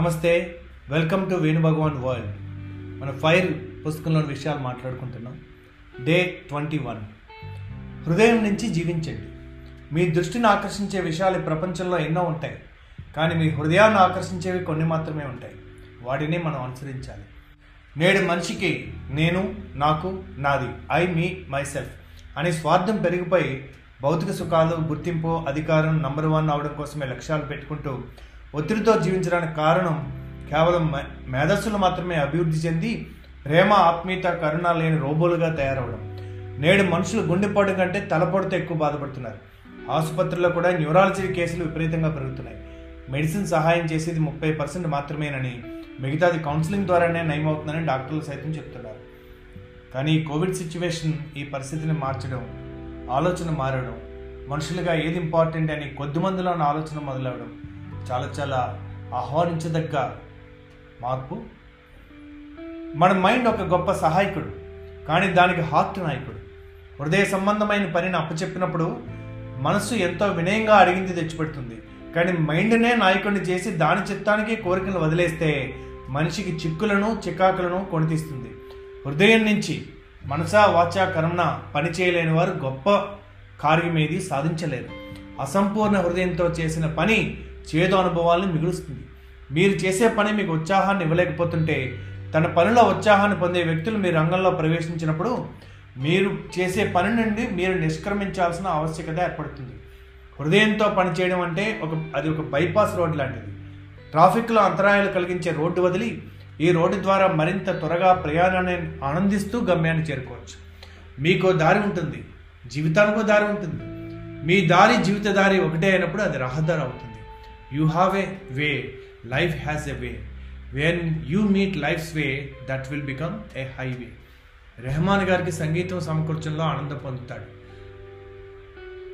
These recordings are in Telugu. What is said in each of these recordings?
నమస్తే welcome to Venu Bhagavan World మన ఫైర్ పుస్తకంలోని విషయాలు మాట్లాడుకుంటున్నాం. డే ట్వంటీ వన్ హృదయం నుంచి జీవించండి. మీ దృష్టిని ఆకర్షించే విషయాలు ఈ ప్రపంచంలో ఎన్నో ఉంటాయి. కానీ మీ హృదయాన్ని ఆకర్షించేవి కొన్ని మాత్రమే ఉంటాయి. వాటిని మనం అనుసరించాలి. నేడు మనిషికి నేను నాకు నాది ఐ మీ మై సెల్ఫ్ అనే స్వార్థం పెరిగిపోయి భౌతిక సుఖాలు గుర్తింపు అధికారం నంబర్ వన్ అవడం కోసమే లక్ష్యాలు పెట్టుకుంటూ ఒత్తిడితో జీవించడానికి కారణం కేవలం మే- మేధస్సులు మాత్రమే అభివృద్ధి చెంది ప్రేమ ఆత్మీయత కరుణ లేని రోబోలుగా తయారవడం. నేడు మనుషులు గుండెపోవడం కంటే తలపొడితే ఎక్కువ బాధపడుతున్నారు. ఆసుపత్రుల్లో కూడా న్యూరాలజీ కేసులు విపరీతంగా పెరుగుతున్నాయి. మెడిసిన్ సహాయం చేసేది ముప్పై పర్సెంట్ మాత్రమేనని మిగతాది కౌన్సిలింగ్ ద్వారానే నయమవుతుందని డాక్టర్లు సైతం చెప్తున్నారు. కానీ ఈ కోవిడ్ సిచ్యువేషన్ ఈ పరిస్థితిని మార్చడం ఆలోచన మారడం మనుషులుగా ఏది ఇంపార్టెంట్ అని కొద్ది మందిలో ఆలోచన మొదలవడం చాలా చాలా ఆహ్వానించదగ్గ మార్పు. మన మైండ్ ఒక గొప్ప సహాయకుడు కానీ దానికి హార్ట్ నాయకుడు. హృదయ సంబంధమైన పనిని అప్పచెప్పినప్పుడు మనసు ఎంతో వినయంగా అడిగింది తెచ్చిపెడుతుంది. కానీ మైండ్నే నాయకుడిని చేసి దాని చిత్తానికి కోరికలు వదిలేస్తే మనిషికి చిక్కులను చికాకులను కొనితీస్తుంది. హృదయం నుంచి మనసా వాచా కర్మన పని చేయలేని వారు గొప్ప కార్యమేది సాధించలేరు. అసంపూర్ణ హృదయంతో చేసిన పని చేదు అనుభవాలను మిగులుస్తుంది. మీరు చేసే పని మీకు ఉత్సాహాన్ని ఇవ్వలేకపోతుంటే తన పనిలో ఉత్సాహాన్ని పొందే వ్యక్తులు మీ రంగంలో ప్రవేశించినప్పుడు మీరు చేసే పని నుండి మీరు నిష్క్రమించాల్సిన ఆవశ్యకత ఏర్పడుతుంది. హృదయంతో పనిచేయడం అంటే ఒక అది ఒక బైపాస్ రోడ్ లాంటిది. ట్రాఫిక్లో అంతరాయాలు కలిగించే రోడ్డు వదిలి ఈ రోడ్డు ద్వారా మరింత త్వరగా ప్రయాణాన్ని ఆనందిస్తూ గమ్యాన్ని చేరుకోవచ్చు. మీకు దారి ఉంటుంది. జీవితానికో దారి ఉంటుంది. మీ దారి జీవిత దారి ఒకటే అయినప్పుడు అది రహదారి అవుతుంది. You have a way life has a way when you meet life's way that will become a highway Rahman గారికి సంగీతం సమకూర్చంలో ఆనందం పొందుతాడు.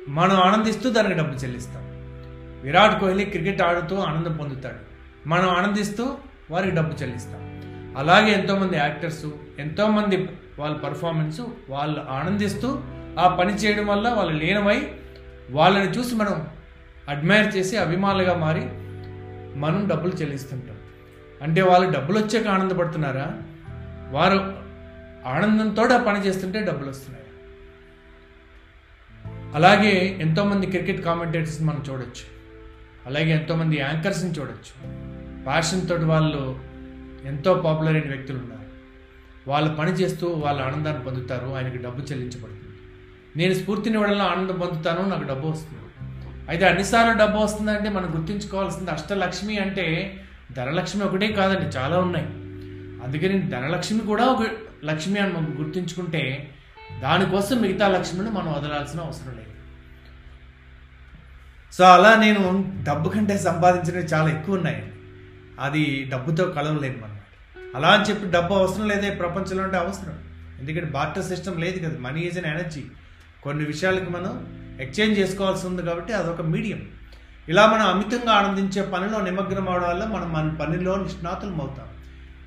మనం ఆనందిస్తూ దానికి డబ్బు చెల్లిస్తాం. విరాట్ కోహ్లీ క్రికెట్ ఆడుతూ ఆనందం పొందుతాడు. మనం ఆనందిస్తూ వారికి డబ్బు చెల్లిస్తాం. అలాగే ఎంతోమంది యాక్టర్స్ ఎంతోమంది వాళ్ళ పర్ఫార్మెన్స్ వాళ్ళు ఆనందిస్తూ ఆ పని చేయడం వల్ల వాళ్ళు లీనమై వాళ్ళని చూసి మనం అడ్మైర్ చేసి అభిమానులుగా మారి మనం డబ్బులు చెల్లిస్తుంటాం. అంటే వాళ్ళు డబ్బులు వచ్చాక ఆనందపడుతున్నారా? వారు ఆనందంతో ఆ పని చేస్తుంటే డబ్బులు వస్తున్నాయి? అలాగే ఎంతోమంది క్రికెట్ కామెంటేటర్స్ని మనం చూడొచ్చు. అలాగే ఎంతోమంది యాంకర్స్ని చూడొచ్చు. ప్యాషన్ తోటి వాళ్ళు ఎంతో పాపులర్ అయిన వ్యక్తులు ఉన్నారు. వాళ్ళు పని చేస్తూ వాళ్ళ ఆనందాన్ని పొందుతారు. ఆయనకు డబ్బు చెల్లించబడుతుంది. నేను స్ఫూర్తినివ్వడంలో ఆనందం పొందుతాను. నాకు డబ్బు వస్తుంది. అయితే అన్నిసార్లు డబ్బు వస్తుందంటే మనం గుర్తుంచుకోవాల్సింది అష్టలక్ష్మి అంటే ధనలక్ష్మి ఒకటే కాదండి చాలా ఉన్నాయి. అందుకని ధనలక్ష్మి కూడా ఒక లక్ష్మి అని మనం గుర్తుంచుకుంటే దానికోసం మిగతా లక్ష్మిని మనం వదలాల్సిన అవసరం లేదు. సో అలా నేను డబ్బు కంటే సంపాదించినవి చాలా ఎక్కువ ఉన్నాయి. అది డబ్బుతో కలవలేదు మనం అలా అని చెప్పి డబ్బు అవసరం లేదే ప్రపంచంలో అంటే అవసరం. ఎందుకంటే బార్టర్ సిస్టమ్ లేదు కదా మనీ ఈజ్ అన్ ఎనర్జీ. కొన్ని విషయాలకు మనం ఎక్స్చేంజ్ చేసుకోవాల్సి ఉంది కాబట్టి అదొక మీడియం. ఇలా మనం అమితంగా ఆనందించే పనిలో నిమగ్నం అవడం వల్ల మనం మన పనిలో నిష్ణాతులం అవుతాం.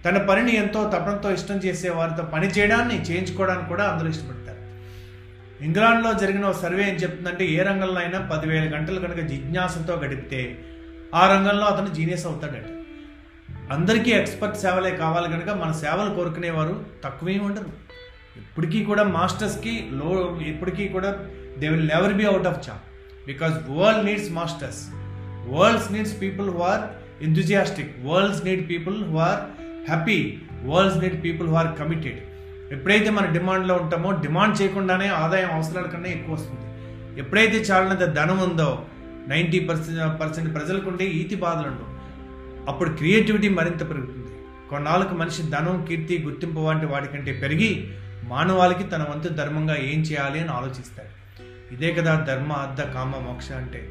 తన పనిని ఎంతో తపనతో ఇష్టం చేసే వారితో పని చేయడాన్ని చేయించుకోవడానికి కూడా అందరూ ఇష్టపడతారు. ఇంగ్లాండ్లో జరిగిన సర్వే ఏం చెప్తుందంటే ఏ రంగంలో అయినా పదివేల గంటలు కనుక జిజ్ఞాసతో గడిపితే ఆ రంగంలో అతను జీనియస్ అవుతాడట. అందరికీ ఎక్స్పర్ట్ సేవలే కావాలి కనుక మన సేవలు కోరుకునేవారు తక్కువే ఉండరు. ఇప్పటికీ కూడా మాస్టర్స్కి లో ఇప్పటికీ కూడా they will never be out of chap because world needs masters world's needs people who are enthusiastic world's need people who are happy world's need people who are committed ఎప్పుడైతే మన డిమాండ్లో ఉంటామో డిమాండ్ చేయకుండానే ఆదాయం అవసరాల కన్నా ఎక్కువ వస్తుంది. ఎప్పుడైతే చాలినంత ధనం ఉందో నైంటీ పర్సెంట్ పర్సెంట్ ప్రజలకు ఉండే ఈతి బాధలు ఉండవు అప్పుడు క్రియేటివిటీ మరింత పెరుగుతుంది. కొన్నాళ్ళకు మనిషి ధనం కీర్తి గుర్తింపు వంటి వాటికంటే పెరిగి మానవాళికి తన వంతు ధర్మంగా ఏం చేయాలి అని ఆలోచిస్తాడు. ఇదే కదా ధర్మ అర్థ కామ మోక్ష అంటే.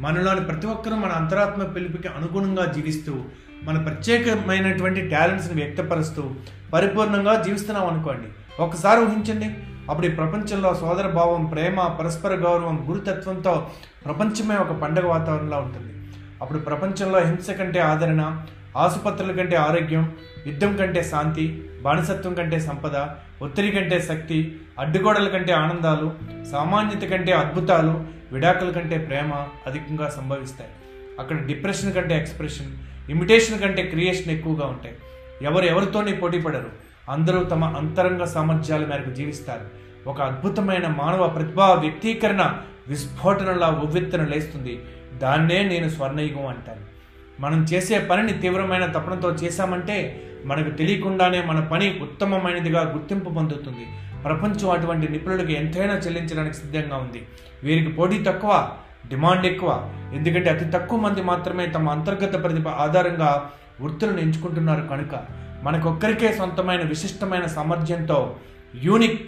మనలోని ప్రతి ఒక్కరూ మన అంతరాత్మ పిలుపుకి అనుగుణంగా జీవిస్తూ మన ప్రత్యేకమైనటువంటి టాలెంట్స్ని వ్యక్తపరుస్తూ పరిపూర్ణంగా జీవిస్తున్నాం అనుకోండి. ఒకసారి ఊహించండి. అప్పుడు ఈ ప్రపంచంలో సోదర భావం ప్రేమ పరస్పర గౌరవం గురుతత్వంతో ప్రపంచమే ఒక పండగ వాతావరణంలో ఉంటుంది. అప్పుడు ప్రపంచంలో హింస కంటే ఆదరణ ఆసుపత్రుల కంటే ఆరోగ్యం యుద్ధం కంటే శాంతి బానిసత్వం కంటే సంపద ఒత్తిడి కంటే శక్తి అడ్డుగోడల కంటే ఆనందాలు సామాన్యత కంటే అద్భుతాలు విడాకుల కంటే ప్రేమ అధికంగా సంభవిస్తాయి. అక్కడ డిప్రెషన్ కంటే ఎక్స్ప్రెషన్ ఇమిటేషన్ కంటే క్రియేషన్ ఎక్కువగా ఉంటాయి. ఎవరు ఎవరితోనే పోటీ పడరు. అందరూ తమ అంతరంగ సామర్థ్యాల మేరకు జీవిస్తారు. ఒక అద్భుతమైన మానవ ప్రతిభా వ్యక్తీకరణ విస్ఫోటనలా ఉవ్వెత్తున లేస్తుంది. దాన్నే నేను స్వర్ణయుగం అంటాను. మనం చేసే పనిని తీవ్రమైన తపనతో చేశామంటే మనకు తెలియకుండానే మన పని ఉత్తమమైనదిగా గుర్తింపు పొందుతుంది. ప్రపంచం అటువంటి నిపుణులకు ఎంతైనా చెల్లించడానికి సిద్ధంగా ఉంది. వీరికి పోటీ తక్కువ డిమాండ్ ఎక్కువ. ఎందుకంటే అతి తక్కువ మంది మాత్రమే తమ అంతర్గత ప్రతిభ ఆధారంగా వృత్తులను ఎంచుకుంటున్నారు కనుక మనకొక్కరికే సొంతమైన విశిష్టమైన సామర్థ్యంతో యూనిక్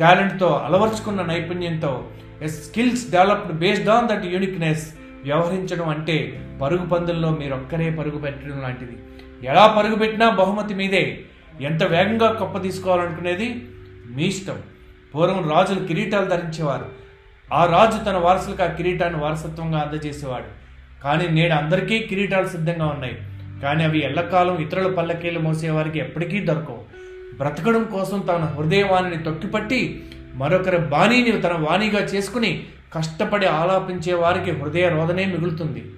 టాలెంట్తో అలవర్చుకున్న నైపుణ్యంతో skills developed based on that uniqueness వ్యవహరించడం అంటే పరుగు పందుల్లో మీరొక్కరే పరుగు పెట్టడం లాంటిది. ఎలా పరుగు పెట్టినా బహుమతి మీదే. ఎంత వేగంగా కప్ప తీసుకోవాలనుకునేది? మీ ఇష్టం. పూర్వం రాజులు కిరీటాలు ధరించేవారు. ఆ రాజు తన వారసులకు ఆ కిరీటాన్ని వారసత్వంగా అందజేసేవాడు. కానీ నేడు అందరికీ కిరీటాలు సిద్ధంగా ఉన్నాయి. కానీ అవి ఎల్లకాలం ఇతరుల పల్లకీలు మోసేవారికి ఎప్పటికీ దొరకవు. బ్రతకడం కోసం తన హృదయవాణిని తొక్కిపట్టి మరొకరి బాణీని తన వాణిగా చేసుకుని కష్టపడి ఆలాపించే వారికి హృదయ రోదనే మిగులుతుంది.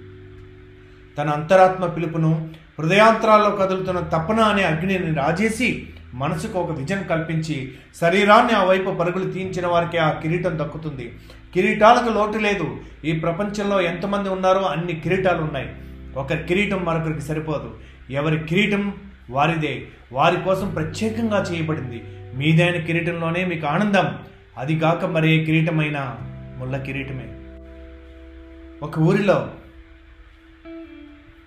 తన అంతరాత్మ పిలుపును హృదయాంతరాల్లో కదులుతున్న తపన అనే అగ్నిని రాజేసి మనసుకు ఒక విజన్ కల్పించి శరీరాన్ని ఆ వైపు పరుగులు తీయించిన వారికి ఆ కిరీటం దక్కుతుంది. కిరీటాలకు లోటు లేదు. ఈ ప్రపంచంలో ఎంతమంది ఉన్నారో అన్ని కిరీటాలు ఉన్నాయి ఒకరి కిరీటం మరొకరికి సరిపోదు. ఎవరి కిరీటం వారిదే. వారి కోసం ప్రత్యేకంగా చేయబడింది. మీదైన కిరీటంలోనే మీకు ఆనందం. అది కాక మరే కిరీటమైనా ముళ్ళ కిరీటమే. ఒక ఊరిలో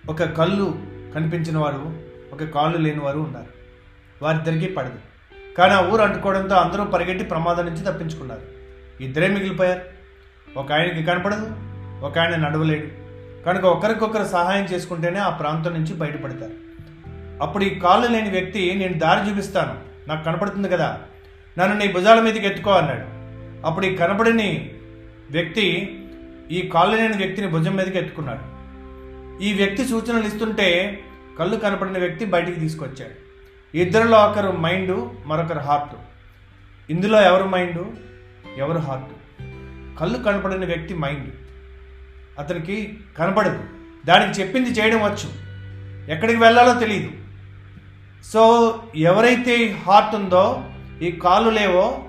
ఒక కళ్ళు కనిపించిన వారు ఒక కాళ్ళు లేని వారు ఉన్నారు. వారిద్దరికీ పడదు. కానీ ఆ ఊరు అంటుకోవడంతో అందరూ పరిగెట్టి ప్రమాదం నుంచి తప్పించుకున్నారు. ఇద్దరే మిగిలిపోయారు. ఒక ఆయనకి కనపడదు ఒక ఆయన నడవలేడు. కనుక ఒకరికొకరు సహాయం చేసుకుంటేనే ఆ ప్రాంతం నుంచి బయటపడతారు. అప్పుడు ఈ కాళ్ళు లేని వ్యక్తి నేను దారి చూపిస్తాను. నాకు కనపడుతుంది కదా. నన్ను నీ భుజాల మీదకి ఎత్తుకో అన్నాడు. అప్పుడు ఈ కనపడని వ్యక్తి ఈ కాళ్ళు లేని వ్యక్తిని భుజం మీదకి ఎత్తుకున్నాడు. ఈ వ్యక్తి సూచనలు ఇస్తుంటే కళ్ళు కనపడిన వ్యక్తి బయటికి తీసుకొచ్చాడు. ఇద్దరిలో ఒకరు మైండ్ మరొకరు హార్ట్. ఇందులో ఎవరు మైండ్? ఎవరు హార్ట్? కళ్ళు కనపడిన వ్యక్తి మైండ్. అతనికి కనపడదు. దానికి చెప్పింది చేయడం వచ్చు. ఎక్కడికి వెళ్ళాలో తెలియదు సో ఎవరైతే హార్ట్ ఉందో ఈ కాళ్ళు లేవో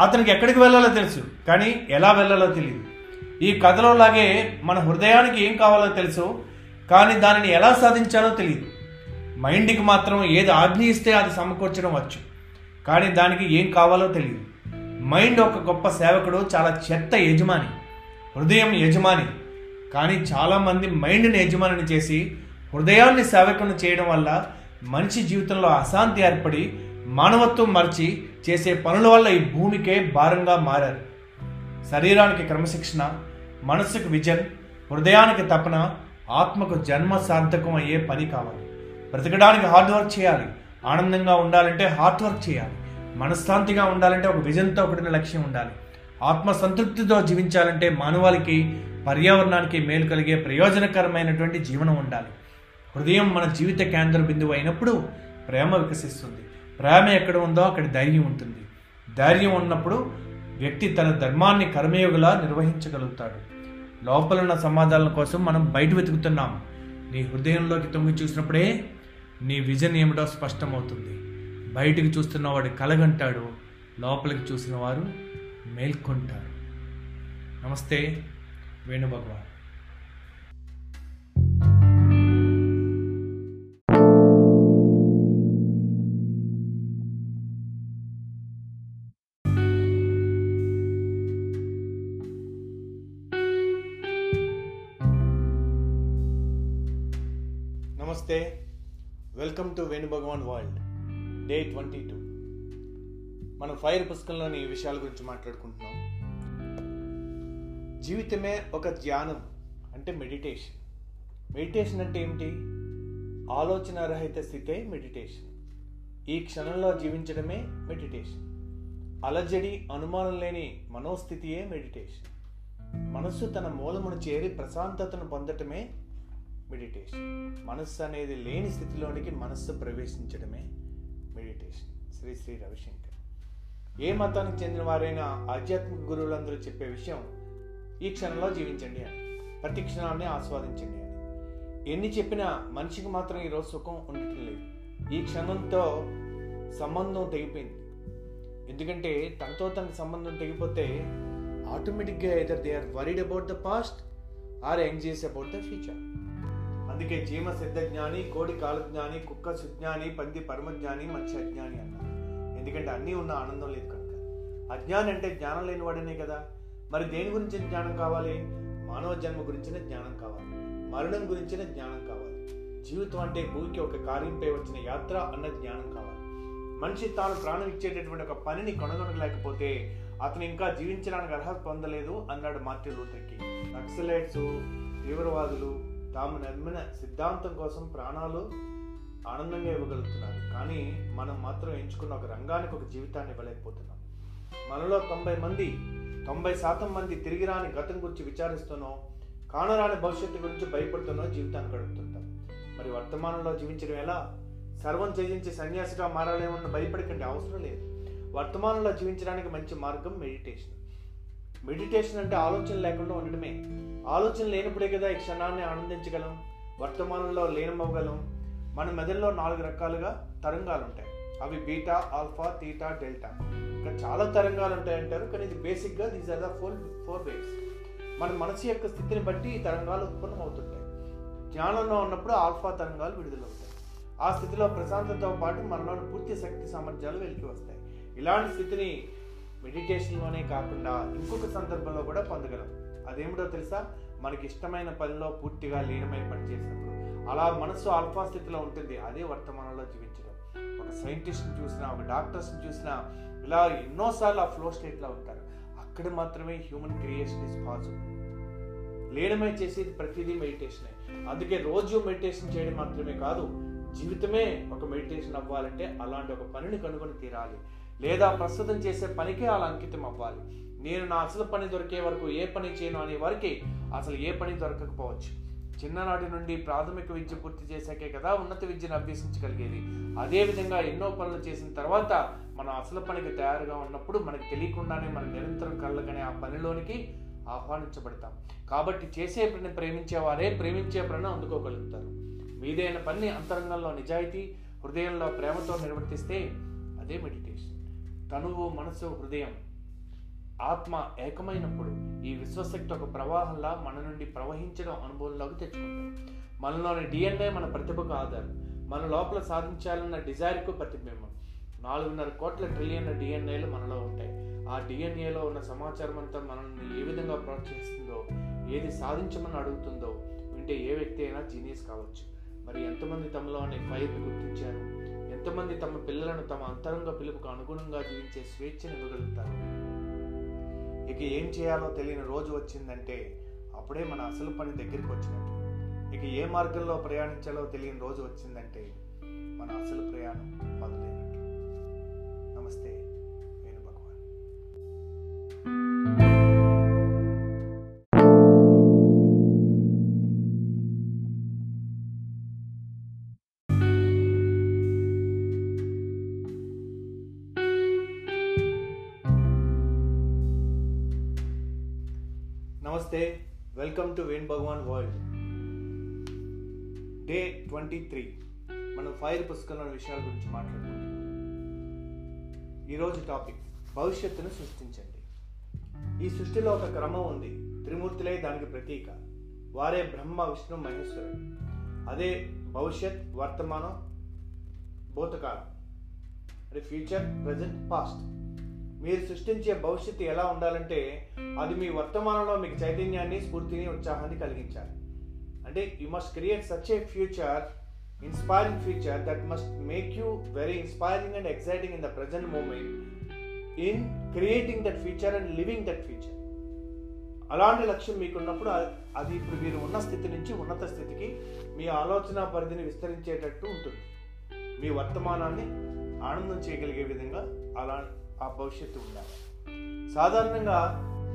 అతనికి ఎక్కడికి వెళ్ళాలో తెలుసు కానీ ఎలా వెళ్ళాలో తెలియదు ఈ కథలో లాగే మన హృదయానికి ఏం కావాలో తెలుసు కానీ దానిని ఎలా సాధించాలో తెలియదు మైండ్కి మాత్రం ఏది ఆజ్ఞ ఇస్తే అది సమకూర్చడం వచ్చు కానీ దానికి ఏం కావాలో తెలియదు మైండ్ ఒక గొప్ప సేవకుడు చాలా చెత్త యజమాని హృదయం యజమాని కానీ చాలామంది మైండ్ని యజమానిని చేసి హృదయాన్ని సేవకుని చేయడం వల్ల మనిషి జీవితంలో అశాంతి ఏర్పడి మానవత్వం మరిచి చేసే పనుల వల్ల ఈ భూమికే భారంగా మారారు. శరీరానికి క్రమశిక్షణ మనస్సుకు విజన్ హృదయానికి తపన ఆత్మకు జన్మ సార్థకం అయ్యే పని కావాలి. బ్రతకడానికి హార్డ్ వర్క్ చేయాలి. ఆనందంగా ఉండాలంటే హార్డ్ వర్క్ చేయాలి. మనశ్శాంతిగా ఉండాలంటే ఒక విజన్తో కూడిన లక్ష్యం ఉండాలి. ఆత్మ సంతృప్తితో జీవించాలంటే మానవాళికి పర్యావరణానికి మేలు కలిగే ప్రయోజనకరమైనటువంటి జీవనం ఉండాలి. హృదయం మన జీవిత కేంద్ర బిందువు అయినప్పుడు ప్రేమ వికసిస్తుంది. ప్రేమ ఎక్కడ ఉందో అక్కడ ధైర్యం ఉంటుంది. ధైర్యం ఉన్నప్పుడు వ్యక్తి తన ధర్మాన్ని కర్మయోగులా నిర్వహించగలుగుతాడు. లోపలున్న సమాధానాల కోసం మనం బయట వెతుకుతున్నాం. నీ హృదయంలోకి తొంగి చూసినప్పుడే నీ విజన్ ఏమిటో స్పష్టమవుతుంది. బయటికి చూస్తున్న వాడు కలగంటాడు. లోపలికి చూసిన వారు మేల్కొంటారు. నమస్తే వేణు నమస్తే. Welcome to Venu Bhagavan World day twenty two మనం ఫైర్ పుస్తకంలోని ఈ విషయాల గురించి మాట్లాడుకుంటున్నాం. జీవితమే ఒక ధ్యానం అంటే మెడిటేషన్ మెడిటేషన్ అంటే ఏమిటి? ఆలోచన రహిత స్థితే మెడిటేషన్ ఈ క్షణంలో జీవించడమే మెడిటేషన్ అలజడి అనుమానం లేని మనోస్థితియే మెడిటేషన్ మనస్సు తన మూలమును చేరి ప్రశాంతతను పొందటమే మెడిటేషన్ మనస్సు అనేది లేని స్థితిలోనికి మనస్సు ప్రవేశించడమే మెడిటేషన్ శ్రీ శ్రీ రవిశంకర్. ఏ మతానికి చెందిన వారైనా ఆధ్యాత్మిక గురువులందరూ చెప్పే విషయం ఈ క్షణంలో జీవించండి అని. ప్రతి క్షణాన్ని ఆస్వాదించండి అని. ఎన్ని చెప్పినా మనిషికి మాత్రం ఈరోజు సుఖం ఉండటం లేదు. ఈ క్షణంతో సంబంధం తెగిపోయింది. ఎందుకంటే తనతో తన సంబంధం తెగిపోతే ఆటోమేటిక్గా either they are worried about the past or anxious about the future అందుకే చీమ సిద్ధ జ్ఞాని కోడి కాలజ్ఞాని కుక్క సుజ్ఞాని పంది పరమజ్ఞాని మంచి అజ్ఞాని అన్నారు. ఎందుకంటే అన్నీ ఉన్న ఆనందం లేదు కనుక. అజ్ఞాని అంటే జ్ఞానం లేని వాడనే కదా. మరి దేని గురించి జ్ఞానం కావాలి? మానవ జన్మ గురించిన జ్ఞానం కావాలి. మరణం గురించిన జ్ఞానం కావాలి. జీవితం అంటే భూమికి ఒక కార్యంపై వచ్చిన యాత్ర అన్న జ్ఞానం కావాలి. మనిషి తాను ప్రాణం ఇచ్చేటటువంటి ఒక పనిని కొనగొనలేకపోతే అతను ఇంకా జీవించడానికి అర్హత పొందలేదు అన్నాడు మార్టిన్ లూథర్కి నక్సలైట్స్ తీవ్రవాదులు తాము నమ్మిన సిద్ధాంతం కోసం ప్రాణాలు ఆనందంగా ఇవ్వగలుగుతున్నారు. కానీ మనం మాత్రం ఎంచుకున్న ఒక రంగానికి ఒక జీవితాన్ని ఇవ్వలేకపోతున్నాం. మనలో తొంభై మంది తొంభై శాతం మంది తిరిగి రాని గతం గురించి విచారిస్తున్నాం కానరాని భవిష్యత్తు గురించి భయపడుతున్నో జీవితాన్ని గడుపుతుంటాం. మరి వర్తమానంలో జీవించడం ఎలా? సర్వం త్యజించి సన్యాసిగా మారాలేమన్న భయపడకండి అవసరం లేదు. వర్తమానంలో జీవించడానికి మంచి మార్గం మెడిటేషన్. మెడిటేషన్ అంటే ఆలోచన లేకుండా ఉండడమే. ఆలోచన లేనప్పుడే కదా ఈ క్షణాన్ని ఆనందించగలం వర్తమానంలో లీనమవ్వగలం. మన మెదడులో నాలుగు రకాలుగా తరంగాలు ఉంటాయి అవి బీటా ఆల్ఫా తీటా డెల్టా. ఇంకా చాలా తరంగాలు ఉంటాయి అంటారు కానీ ఇది బేసిక్గా these are the four four waves మన మనసు యొక్క స్థితిని బట్టి ఈ తరంగాలు ఉత్పన్నం అవుతుంటాయి జ్ఞానంలో ఉన్నప్పుడు ఆల్ఫా తరంగాలు విడుదలవుతాయి. ఆ స్థితిలో ప్రశాంతతతో పాటు మనలోని పూర్తి శక్తి సామర్థ్యాలు వెలికి వస్తాయి. ఇలాంటి స్థితిని మెడిటేషన్లోనే కాకుండా ఇంకొక సందర్భంలో కూడా పొందగలం. అదేమిటో తెలుసా? మనకి ఇష్టమైన పనిలో పూర్తిగా లీనమై పనిచేసినప్పుడు అలా మనసు ఆల్ఫా స్థితిలో ఉంటుంది. అదే వర్తమానంలో జీవించడం. ఒక సైంటిస్ట్ని చూసినా ఒక డాక్టర్స్ని చూసినా ఇలా ఎన్నోసార్లు ఆ ఫ్లో స్టేట్లో ఉంటారు. అక్కడ మాత్రమే హ్యూమన్ క్రియేషన్ ఇస్ పాసిబుల్ లీనమై చేసేది ప్రతిదీ మెడిటేషనే అందుకే రోజు మెడిటేషన్ చేయడం మాత్రమే కాదు జీవితమే ఒక మెడిటేషన్ అవ్వాలంటే అలాంటి ఒక పనిని కనుగొని తీరాలి. లేదా ప్రస్తుతం చేసే పనికే అలా అంకితం అవ్వాలి. నేను నా అసలు పని దొరికే వరకు ఏ పని చేయను అనే వారికి అసలు ఏ పని దొరకకపోవచ్చు. చిన్ననాటి నుండి ప్రాథమిక విద్య పూర్తి చేశాకే కదా ఉన్నత విద్యను అభ్యసించగలిగేది. అదేవిధంగా ఎన్నో పనులు చేసిన తర్వాత మనం అసలు పనికి తయారుగా ఉన్నప్పుడు మనకు తెలియకుండానే మనం నిరంతరం కళ్ళగానే ఆ పనిలోనికి ఆహ్వానించబడతాం. కాబట్టి చేసే పని ప్రేమించేవారే ప్రేమించే పనిని అందుకోగలుగుతారు. మీదైన పని అంతరంగంలో నిజాయితీ హృదయంలో ప్రేమతో నిర్వర్తిస్తే అదే మెడిటేషన్. తనువు మనసు హృదయం. ఆత్మ ఏకమైనప్పుడు ఈ విశ్వశక్తి ఒక ప్రవాహంలా మన నుండి ప్రవహించడం అనుభవంలోకి తెచ్చుకుంటాం. మనలోని డిఎన్ఏ మన ప్రతిభకు ఆధారం. మన లోపల సాధించాలన్న డిజైర్కు ప్రతిబింబం. నాలుగున్నర కోట్ల ట్రిలియన్ల డిఎన్ఏలు మనలో ఉంటాయి. ఆ డిఎన్ఏలో ఉన్న సమాచారం అంతా మనల్ని ఏ విధంగా ప్రోత్సహిస్తుందో ఏది సాధించమని అడుగుతుందో వింటే ఏ వ్యక్తి అయినా జీనియస్ కావచ్చు. మరి ఎంతమంది తమలో అనే ఫైర్ని గుర్తించారు? ఎంతమంది తమ పిల్లలను తమ అంతరంగ పిలుపుకు అనుగుణంగా జీవించే స్వేచ్ఛను ఇవ్వగలుగుతారు? ఇక ఏం చేయాలో తెలియని రోజు వచ్చిందంటే అప్పుడే మన అసలు పని దగ్గరికి వచ్చినట్టు. ఇక ఏ మార్గంలో ప్రయాణించాలో తెలియని రోజు వచ్చిందంటే మన అసలు ప్రయాణం మొదలైనట్టు. నమస్తే నేను భగవాన్. నమస్తే. Welcome to Venu Bhagavan World day twenty three మనం ఫైర్ పుస్తకంలో విషయాల గురించి మాట్లాడుకుంటున్నాం. ఈరోజు టాపిక్ భవిష్యత్తును సృష్టించండి. ఈ సృష్టిలో ఒక క్రమం ఉంది. త్రిమూర్తులే దానికి ప్రతీక. వారే బ్రహ్మ విష్ణు మహేశ్వరుడు. అదే భవిష్యత్ వర్తమానం భూతకాలం. అంటే ఫ్యూచర్ ప్రజెంట్ పాస్ట్ మీరు సృష్టించే భవిష్యత్తు ఎలా ఉండాలంటే అది మీ వర్తమానంలో మీకు చైతన్యాన్ని స్ఫూర్తిని ఉత్సాహాన్ని కలిగించాలి. అంటే you must create such a future inspiring future that must make you very inspiring and exciting in the present moment in creating that future and living that future అలాంటి లక్ష్యం మీకున్నప్పుడు అది ఇప్పుడు మీరు ఉన్న స్థితి నుంచి ఉన్నత స్థితికి మీ ఆలోచన పరిధిని విస్తరించేటట్టు ఉంటుంది. మీ వర్తమానాన్ని ఆనందం చేయగలిగే విధంగా అలా ఆ భవిష్యత్తు ఉండాలి. సాధారణంగా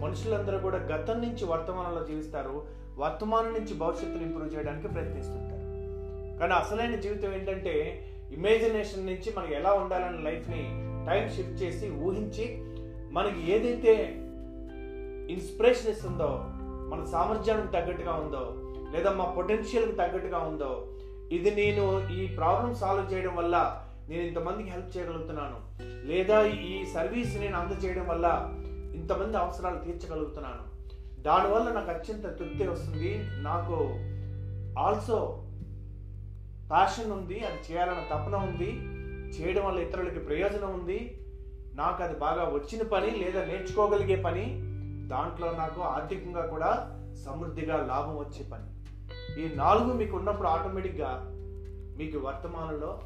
మనుషులందరూ కూడా గతం నుంచి వర్తమానంలో జీవిస్తారు. వర్తమానం నుంచి భవిష్యత్తును ఇంప్రూవ్ చేయడానికి ప్రయత్నిస్తుంటారు. కానీ అసలైన జీవితం ఏంటంటే ఇమేజినేషన్ నుంచి మనకి ఎలా ఉండాలన్న లైఫ్ని టైం షిఫ్ట్ చేసి ఊహించి మనకి ఏదైతే ఇన్స్పిరేషన్ ఇస్తుందో మన సామర్థ్యానికి తగ్గట్టుగా ఉందో లేదా మా పొటెన్షియల్కి తగ్గట్టుగా ఉందో ఇది నేను ఈ ప్రాబ్లం సాల్వ్ చేయడం వల్ల నేను ఇంతమందికి హెల్ప్ చేయగలుగుతున్నాను. లేదా ఈ సర్వీస్ నేను అందజేయడం వల్ల ఇంతమంది అవసరాలు తీర్చగలుగుతున్నాను. దానివల్ల నాకు అత్యంత తృప్తి వస్తుంది. నాకు ఆల్సో ప్యాషన్ ఉంది. అది చేయాలన్న తపన ఉంది. చేయడం వల్ల ఇతరులకి ప్రయోజనం ఉంది. నాకు అది బాగా వచ్చిన పని లేదా నేర్చుకోగలిగే పని. దాంట్లో నాకు ఆర్థికంగా కూడా సమృద్ధిగా లాభం వచ్చే పని. ఈ నాలుగు మీకు ఉన్నప్పుడు ఆటోమేటిక్గా మీకు వర్తమానంలో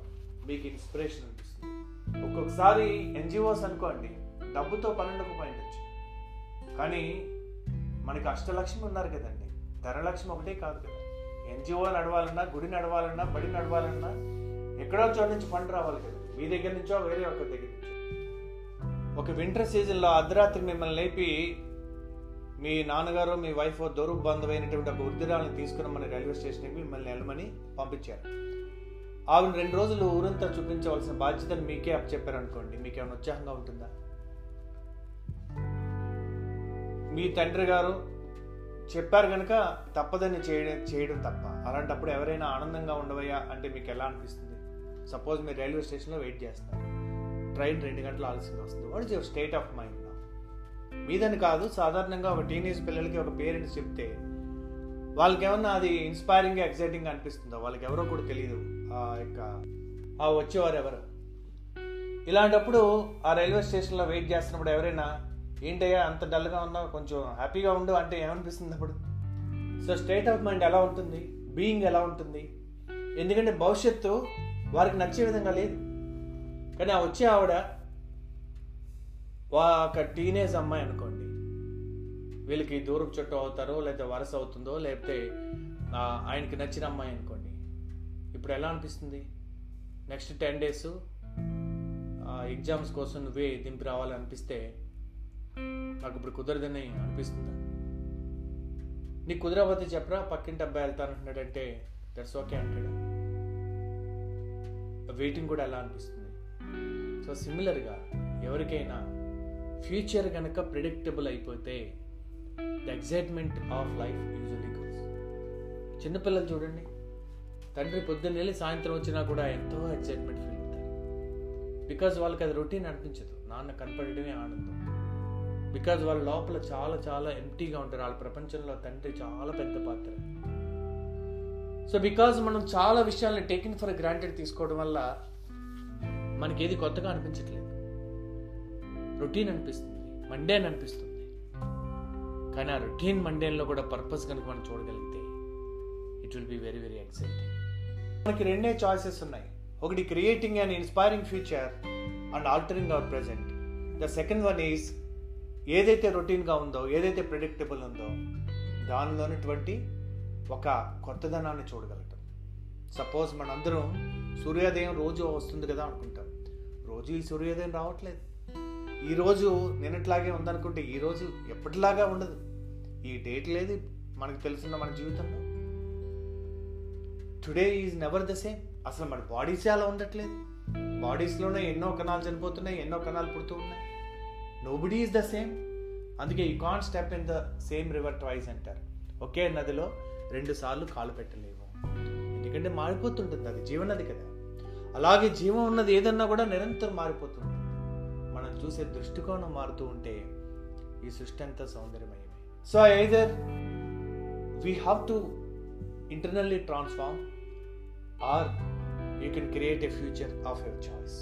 మీకు ఇన్స్పిరేషన్ ఉంది ఒక్కొక్కసారి ఎన్జిఓస్ అనుకోండి డబ్బుతో పని ఉండకపోయిండొచ్చు కానీ మనకి అష్టలక్ష్మి ఉన్నారు కదండి ధనలక్ష్మి ఒకటే కాదు కదా. ఎన్జిఓ నడవాలన్నా గుడి నడవాలన్నా బడి నడవాలన్నా ఎక్కడో చోట నుంచి ఫండ్ రావాలి కదా. మీ దగ్గర నుంచో వేరే ఒక దగ్గర నుంచో. ఒక వింటర్ సీజన్లో అర్ధరాత్రి మిమ్మల్ని లేపి మీ నాన్నగారు మీ వైఫ్ దొరుకు బంధువైనటువంటి ఒక వృద్ధురాలను తీసుకుని మన రైల్వే స్టేషన్కి మిమ్మల్ని వెళ్ళమని పంపించారు. ఆవిడ రెండు రోజులు ఊరంతా చూపించవలసిన బాధ్యతను మీకే అప్పచెప్పారు అనుకోండి మీకు ఏమైనా ఉత్సాహంగా ఉంటుందా? మీ తండ్రి గారు చెప్పారు కనుక తప్పదని చేయడం చేయడం తప్ప. అలాంటప్పుడు ఎవరైనా ఆనందంగా ఉండవయ్యా అంటే మీకు ఎలా అనిపిస్తుంది? సపోజ్ మీరు రైల్వే స్టేషన్లో వెయిట్ చేస్తారు. ట్రైన్ రెండు గంటలు ఆలస్యంగా వస్తుంది. What is your state of mind మీదని కాదు సాధారణంగా ఒక టీనేజ్ పిల్లలకి ఒక పేరెంట్స్ చెప్తే వాళ్ళకి ఏమన్నా అది ఇన్స్పైరింగ్ ఎక్సైటింగ్ అనిపిస్తుందో? వాళ్ళకి ఎవరో కూడా తెలియదు ఆ యొక్క ఆ వచ్చేవారు ఎవరు? ఇలాంటప్పుడు ఆ రైల్వే స్టేషన్లో వెయిట్ చేస్తున్నప్పుడు ఎవరైనా ఏంటయ్యా అంత డల్గా ఉన్నా కొంచెం హ్యాపీగా ఉండు అంటే ఏమనిపిస్తుంది అప్పుడు? సో స్టేట్ ఆఫ్ మైండ్ ఎలా ఉంటుంది? బీయింగ్ ఎలా ఉంటుంది? ఎందుకంటే భవిష్యత్తు వారికి నచ్చే విధంగా లేదు. కానీ ఆ వచ్చే ఆవిడ ఒక టీనేజ్ అమ్మాయి అనుకోండి. వీళ్ళకి దూరపు చుట్టూ అవుతారో లేకపోతే వరస అవుతుందో లేకపోతే ఆయనకి నచ్చిన అమ్మాయి అనుకోండి. ఇప్పుడు ఎలా అనిపిస్తుంది? నెక్స్ట్ టెన్ డేస్ ఎగ్జామ్స్ కోసం నువ్వే దింపి రావాలనిపిస్తే నాకు ఇప్పుడు కుదరదని అనిపిస్తుందా? నీకు కుదరకపోతే చెప్పరా? పక్కింటి అబ్బాయి వెళ్తానంటున్నాడంటే దట్స్ ఓకే అంటాడు. వెయిటింగ్ కూడా ఎలా అనిపిస్తుంది? సో సిమిలర్గా ఎవరికైనా ఫ్యూచర్ కనుక ప్రిడిక్టబుల్ అయిపోతే the excitement of life usually goes చిన్నపిల్లలు చూడండి. తండ్రి పొద్దున్న వెళ్ళి సాయంత్రం వచ్చినా కూడా ఎంతో ఎక్సైట్మెంట్ ఫీల్ అవుతారు బికాజ్ వాళ్ళకి అది రొటీన్ అనిపించదు. నాన్న కనపడమే ఆనందం. బికాజ్ వాళ్ళ లోపల చాలా చాలా ఎంటీగా ఉంటారు. వాళ్ళ ప్రపంచంలో తండ్రి చాలా పెద్ద పాత్ర. సో బికాజ్ మనం చాలా విషయాల్ని టేకింగ్ ఫర్ గ్రాంటెడ్ తీసుకోవడం వల్ల మనకి ఏది కొత్తగా అనిపించట్లేదు. రొటీన్ అనిపిస్తుంది. మండేన్ అనిపిస్తుంది. కానీ ఆ రొటీన్ మండేన్లో కూడా పర్పస్ కనుక మనం చూడగలిగితే it will be very very exciting మనకి రెండే చాయిసెస్ ఉన్నాయి. ఒకటి creating and inspiring future and altering our present the second one is ఏదైతే రొటీన్గా ఉందో ఏదైతే ప్రిడిక్టబుల్ ఉందో దానిలో ఉన్నటువంటి ఒక కొత్తదనాన్ని చూడగలటం. సపోజ్ మనందరం సూర్యోదయం రోజు వస్తుంది కదా అనుకుంటాం. రోజు ఈ సూర్యోదయం రావట్లేదు. ఈరోజు నిన్నట్లాగే ఉందనుకుంటే ఈరోజు ఎప్పటిలాగా ఉండదు. ఈ డేట్ లేదు మనకు తెలుసున్న మన జీవితంలో. Today is never the same అసలు మన బాడీస్ అలా ఉండట్లేదు? బాడీస్లోనే ఎన్నో కణాలు చనిపోతున్నాయి ఎన్నో కణాలు పుడుతూ ఉన్నాయి. నోబడి ఈజ్ ద సేమ్ అందుకే ఈ can't step in the same river twice అంటారు. ఒకే నదిలో రెండు సార్లు కాలు పెట్టలేము ఎందుకంటే మారిపోతుంటుంది అది జీవనది కదా. అలాగే జీవం ఉన్నది ఏదన్నా కూడా నిరంతరం మారిపోతుంది. మనం చూసే దృష్టికోణం మారుతూ ఉంటే ఈ సృష్టి అంతా సౌందర్యమయమే. So either we have to internally transform or you can create a future of your choice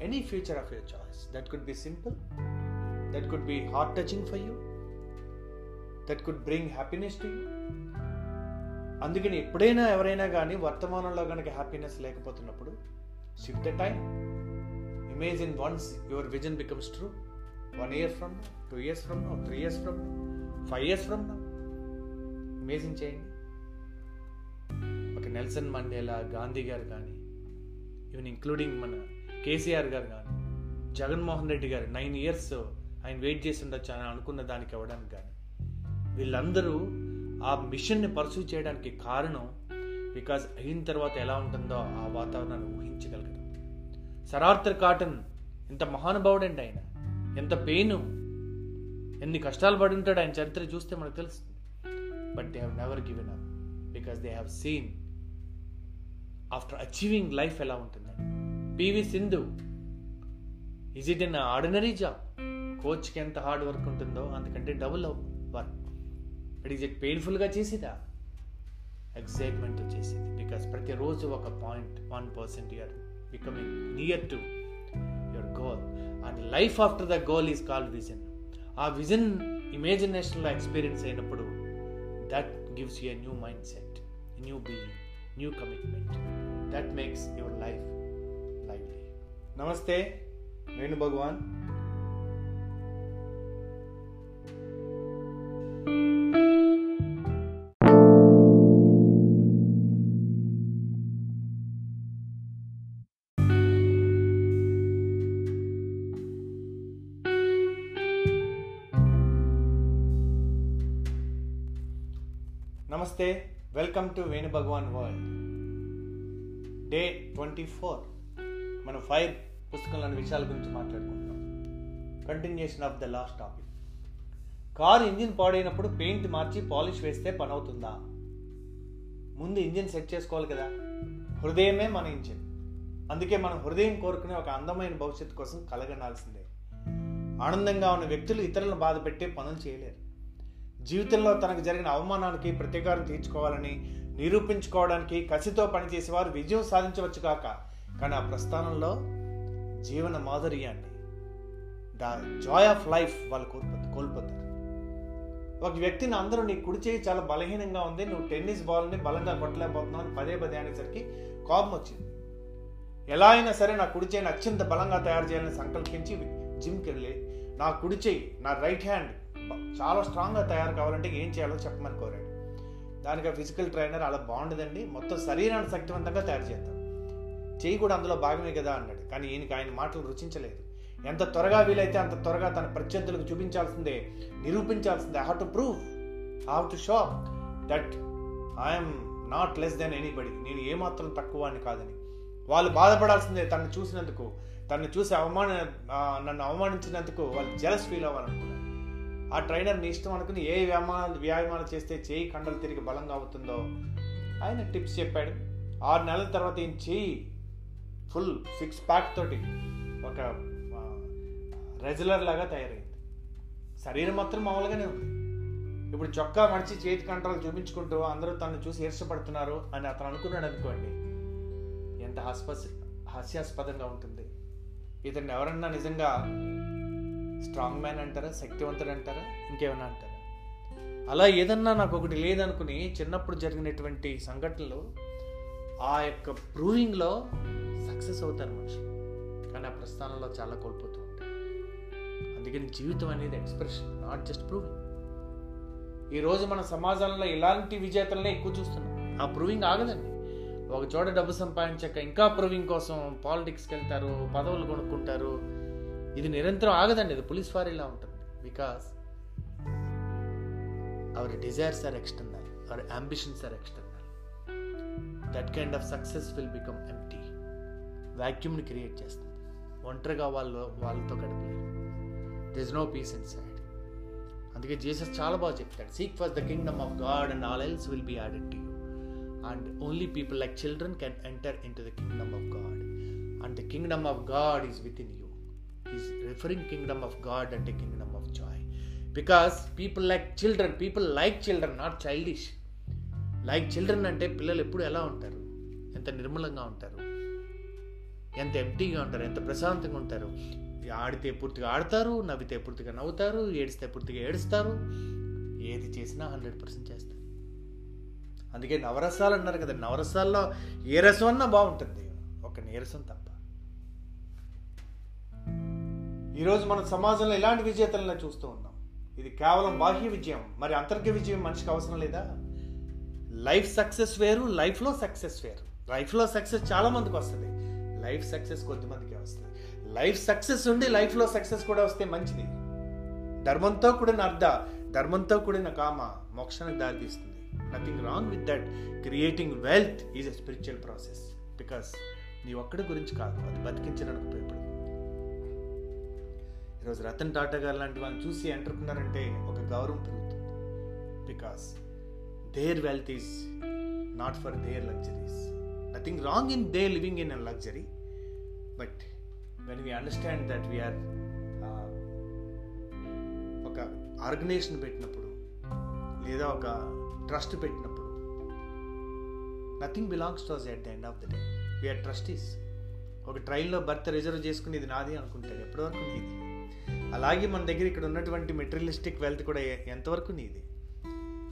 any future of your choice that could be simple that could be heart touching for you, that could bring happiness to you. అందుకని ఎప్పుడైనా ఎవరైనా కానీ వర్తమానంలో కనుక happiness లేకపోతున్నప్పుడు shift the time imagine once your vision becomes true one year from two years from three years from five years from now imagine చేయండి నెల్సన్ మండేలా గాంధీ గారు కానీ ఈవెన్ ఇంక్లూడింగ్ మన కేసీఆర్ గారు కానీ జగన్మోహన్ రెడ్డి గారు నైన్ ఇయర్స్ ఆయన వెయిట్ చేసి ఉండొచ్చు అని అనుకున్న దానికి అవ్వడానికి కానీ వీళ్ళందరూ ఆ మిషన్ని పర్సూ చేయడానికి కారణం బికాజ్ అయిన తర్వాత ఎలా ఉంటుందో ఆ వాతావరణాన్ని ఊహించగలగడం. సరార్థర్ కాటన్ ఎంత మహానుభావుడండి ఆయన. ఎంత పెయిన్ ఎన్ని కష్టాలు పడి ఉంటాడు ఆయన చరిత్ర చూస్తే మనకు తెలుస్తుంది. But they have never given up because they have seen after achieving life ఎలా ఉంటుంది PV Sindhu is it in ordinary job కోచ్కి ఎంత హార్డ్ వర్క్ ఉంటుందో అందుకంటే double work but is it పెయిన్ఫుల్గా చేసేదా? ఎగ్జైట్మెంట్తో చేసేది. బికాస్ ప్రతిరోజు ఒక point one percent you're becoming near to your goal and life after the goal is called vision ఆ విజన్ ఇమాజినేషన్లో ఎక్స్పీరియన్స్ అయినప్పుడు that gives you a new mindset new being new commitment that makes your life lively నమస్తే వేణు భగవాన్ నమస్తే welcome to Venu Bhagavan World day twenty four మనం ఫైవ్ పుస్తకంలోని విషయాల గురించి మాట్లాడుకుంటున్నాం. Continuation of the last topic car engine పాడైనప్పుడు paint మార్చి పాలిష్ వేస్తే పని అవుతుందా ముందు ఇంజిన్ సెట్ చేసుకోవాలి కదా. హృదయమే మన ఇంజిన్. అందుకే మనం హృదయం కోరుకునే ఒక అందమైన భవిష్యత్తు కోసం కలగనాల్సిందే. ఆనందంగా ఉన్న వ్యక్తులు ఇతరులను బాధ పెట్టే పనులు చేయలేరు. జీవితంలో తనకు జరిగిన అవమానానికి ప్రతీకారం తీర్చుకోవాలని నిరూపించుకోవడానికి కసితో పనిచేసేవారు విజయం సాధించవచ్చు కాక కానీ ఆ ప్రస్థానంలో జీవన మాధుర్యాన్ని ద జాయ్ ఆఫ్ లైఫ్ వాళ్ళు కోల్పోతారు కోల్పోతారు. ఒక వ్యక్తిని అందరూ నీ కుడి చేయి చాలా బలహీనంగా ఉంది నువ్వు టెన్నిస్ బాల్ని బలంగా కొట్టలేకపోతున్నావు అని పదే పదే అనేసరికి కోపం వచ్చింది. ఎలా అయినా సరే నా కుడి చేయిని అత్యంత బలంగా తయారు చేయాలని సంకల్పించి జిమ్కి వెళ్ళి నా కుడి చేయి నా రైట్ హ్యాండ్ చాలా స్ట్రాంగ్గా తయారు కావాలంటే ఏం చేయాలో చెప్పమని కోరాడు. దానికి ఫిజికల్ ట్రైనర్ అలా బాగుండదండి. మొత్తం శరీరాన్ని శక్తివంతంగా తయారు చేద్దాం. చేయి కూడా అందులో భాగమే కదా అన్నాడు. కానీ ఈయనకి ఆయన మాటలు రుచించలేదు. ఎంత త్వరగా వీలైతే అంత త్వరగా తన ప్రత్యర్థులకు చూపించాల్సిందే నిరూపించాల్సిందే. How to prove how to show that I'm not less then anybody నేను ఏమాత్రం తక్కువ అని కాదని. వాళ్ళు బాధపడాల్సిందే తను చూసినందుకు తను చూసి అవమాన నన్ను అవమానించినందుకు వాళ్ళు జలస్ ఫీల్ అవ్వాలనుకున్నారు. ఆ ట్రైనర్ నీ ఇష్టం అనుకుని ఏ వ్యాయామాలు వ్యాయామాలు చేస్తే చేయి కండలు తిరిగి బలంగా అవుతుందో ఆయన టిప్స్ చెప్పాడు. ఆరు నెలల తర్వాత ఈయన చేయి ఫుల్ సిక్స్ ప్యాక్ తోటి ఒక రెగ్యులర్ లాగా తయారైంది. శరీరం మాత్రం మామూలుగానే ఉంది. ఇప్పుడు చొక్కా మడిచి చేతి కంట్రోల్ చూపించుకుంటూ అందరూ తను చూసి ఈర్షపడుతున్నారు అని అతను అనుకున్నాడు అనుకోండి. ఎంత హాస్పస్ హాస్యాస్పదంగా ఉంటుంది. ఇతన్ని ఎవరన్నా నిజంగా స్ట్రాంగ్ మ్యాన్ అంటారా శక్తివంతుడు అంటారా ఇంకేమైనా అంటారా? అలా ఏదన్నా నాకు ఒకటి లేదనుకుని చిన్నప్పుడు జరిగినటువంటి సంఘటనలు ఆ యొక్క ప్రూవింగ్లో సక్సెస్ అవుతారు మనుషులు. కానీ ఆ ప్రస్థానంలో చాలా కోల్పోతూ ఉంటాయి. అందుకని జీవితం అనేది ఎక్స్ప్రెషన్ నాట్ జస్ట్ ప్రూవింగ్. ఈరోజు మన సమాజంలో ఇలాంటి విజేతలనే ఎక్కువ చూస్తున్నాం. ఆ ప్రూవింగ్ ఆగదండి. ఒక చోట డబ్బు సంపాదించాక ఇంకా ప్రూవింగ్ కోసం పాలిటిక్స్కి వెళ్తారు పదవులు కొనుక్కుంటారు ఇది నిరంతరం ఆగదండి ఇది పోలీస్ ఇలా ఉంటుంది. Because our desires are external our ambitions are external that kind of success will become empty వ్యాక్యూమ్ని create చేస్తుంది. ఒంటరిగా వాళ్ళు వాళ్ళతో గడపలేరు. This no peace inside అందుకే జీసస్ చాలా బాగా చెప్తాడు seek for the kingdom of God and all else will be added to you and only people like children can enter into the kingdom of God and the kingdom of God is within you is referring kingdom of God అంటే kingdom of joy because people like children people like children not childish like children అంటే పిల్లలు ఎప్పుడు ఎలా ఉంటారు? ఎంత నిర్మలంగా ఉంటారు? ఎంత ఎంటీగా ఉంటారు? ఎంత ప్రశాంతంగా ఉంటారు? ఆడితే పూర్తిగా ఆడతారు నవ్వితే పూర్తిగా నవ్వుతారు ఏడిస్తే పూర్తిగా ఏడుస్తారు. ఏది చేసినా హండ్రెడ్ పర్సెంట్ చేస్తారు. అందుకే నవరసాలు అన్నారు కదా నవరసాల్లో ఏ రసం అన్నా బాగుంటుంది. ఒక నీరసం తప్ప. ఈరోజు మన సమాజంలో ఇలాంటి విజేతలను చూస్తూ ఉన్నాం? ఇది కేవలం బాహ్య విజయం. మరి అంతర్గ విజయం మనిషికి అవసరం లేదా? లైఫ్ సక్సెస్ వేరు లైఫ్లో సక్సెస్ వేరు. లైఫ్లో సక్సెస్ చాలా మందికి వస్తుంది. లైఫ్ సక్సెస్ కొద్దిమందికి వస్తుంది. లైఫ్ సక్సెస్ ఉండి లైఫ్లో సక్సెస్ కూడా వస్తే మంచిది. ధర్మంతో కూడిన అర్ధ ధర్మంతో కూడిన కామ మోక్షానికి దారితీస్తుంది. Nothing wrong with that creating wealth is a spiritual process because నీ ఒక్కడి గురించి కాదు అది బతికించడానికి ఉపయోగపడుతుంది. ఈరోజు రతన్ టాటా గారు లాంటి వాళ్ళని చూసి ఎంటర్ప్రినర్ అంటే ఒక గౌరవం పెరుగుతుంది. Because their wealth is not for their luxuries nothing wrong in they living in a luxury but when we understand that we are ఒక ఆర్గనైజేషన్ పెట్టినప్పుడు లేదా ఒక ట్రస్ట్ పెట్టినప్పుడు nothing belongs to us at the end of the day we are trustees ఒక ట్రైన్లో బర్త్ రిజర్వ్ చేసుకుని ఇది నాది అనుకుంటాడు ఎప్పటివరకు నీది? అలాగే మన దగ్గర ఇక్కడ ఉన్నటువంటి మెటీరియలిస్టిక్ వెల్త్ కూడా ఎంతవరకు నీది?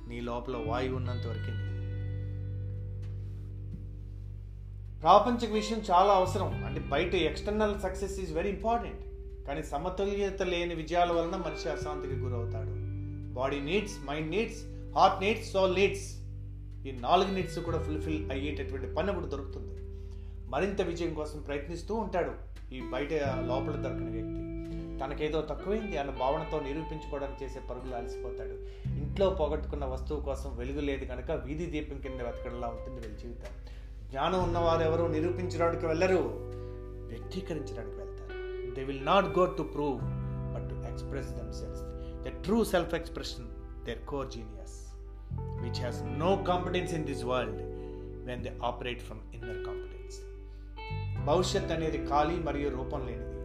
నీ లోపల వాయువు ఉన్నంత వరకే నీది. ప్రాపంచిక విషయం చాలా అవసరం. అంటే బయట external success is very important కానీ సమతుల్యత లేని విజయాల వలన మనిషి అశాంతికి గురవుతాడు. Body needs mind needs heart needs soul needs ఈ నాలుగు నీడ్స్ కూడా ఫుల్ఫిల్ అయ్యేటటువంటి పని కూడా దొరుకుతుంది. మరింత విజయం కోసం ప్రయత్నిస్తూ ఉంటాడు ఈ బయట లోపల దొరకని వ్యక్తి. తనకేదో తక్కువైంది అన్న భావనతో నిరూపించుకోవడానికి చేసే పరుగులు అలసిపోతాడు. ఇంట్లో పోగొట్టుకున్న వస్తువు కోసం వెలుగు లేదు కనుక వీధి దీపం కింద వెతకడంలా ఉంటుంది వీళ్ళ జీవితం. జ్ఞానం ఉన్నవారు ఎవరు నిరూపించడానికి వెళ్ళరు. వ్యక్తీకరించడానికి వెళ్తారు. They will not go to prove but to express themselves the true self expression their core genius which has no competence in this world when they operate from inner competence భవిష్యత్ అనేది ఖాళీ మరియు రూపం లేనిది.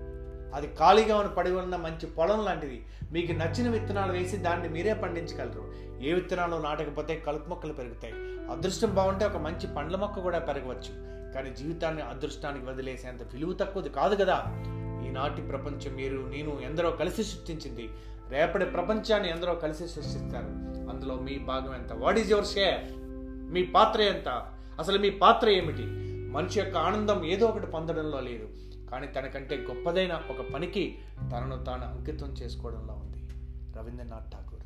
అది ఖాళీగా ఉన్న పడి ఉన్న మంచి పొలం లాంటిది. మీకు నచ్చిన విత్తనాలు వేసి దాన్ని మీరే పండించగలరు. ఏ విత్తనాలు నాటకపోతే కలుపు మొక్కలు పెరుగుతాయి. అదృష్టం బాగుంటే ఒక మంచి పండ్ల మొక్క కూడా పెరగవచ్చు. కానీ జీవితాన్ని అదృష్టానికి వదిలేసేంత విలువ తక్కువది కాదు కదా. ఈనాటి ప్రపంచం మీరు నేను ఎందరో కలిసి సృష్టించింది. రేపటి ప్రపంచాన్ని ఎందరో కలిసి సృష్టిస్తారు. అందులో మీ భాగం ఎంత? వాట్ ఈజ్ యువర్ షేర్ మీ పాత్ర ఎంత? అసలు మీ పాత్ర ఏమిటి? మనిషి యొక్క ఆనందం ఏదో ఒకటి పొందడంలో లేదు. కానీ తనకంటే గొప్పదైన ఒక పనికి తనను తాను అంకితం చేసుకోవడంలో ఉంది. రవీంద్రనాథ్ ఠాకూర్.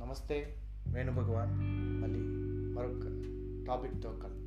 నమస్తే వేణు భగవాన్ మళ్ళీ మరొక టాపిక్తో కలుద్దాం.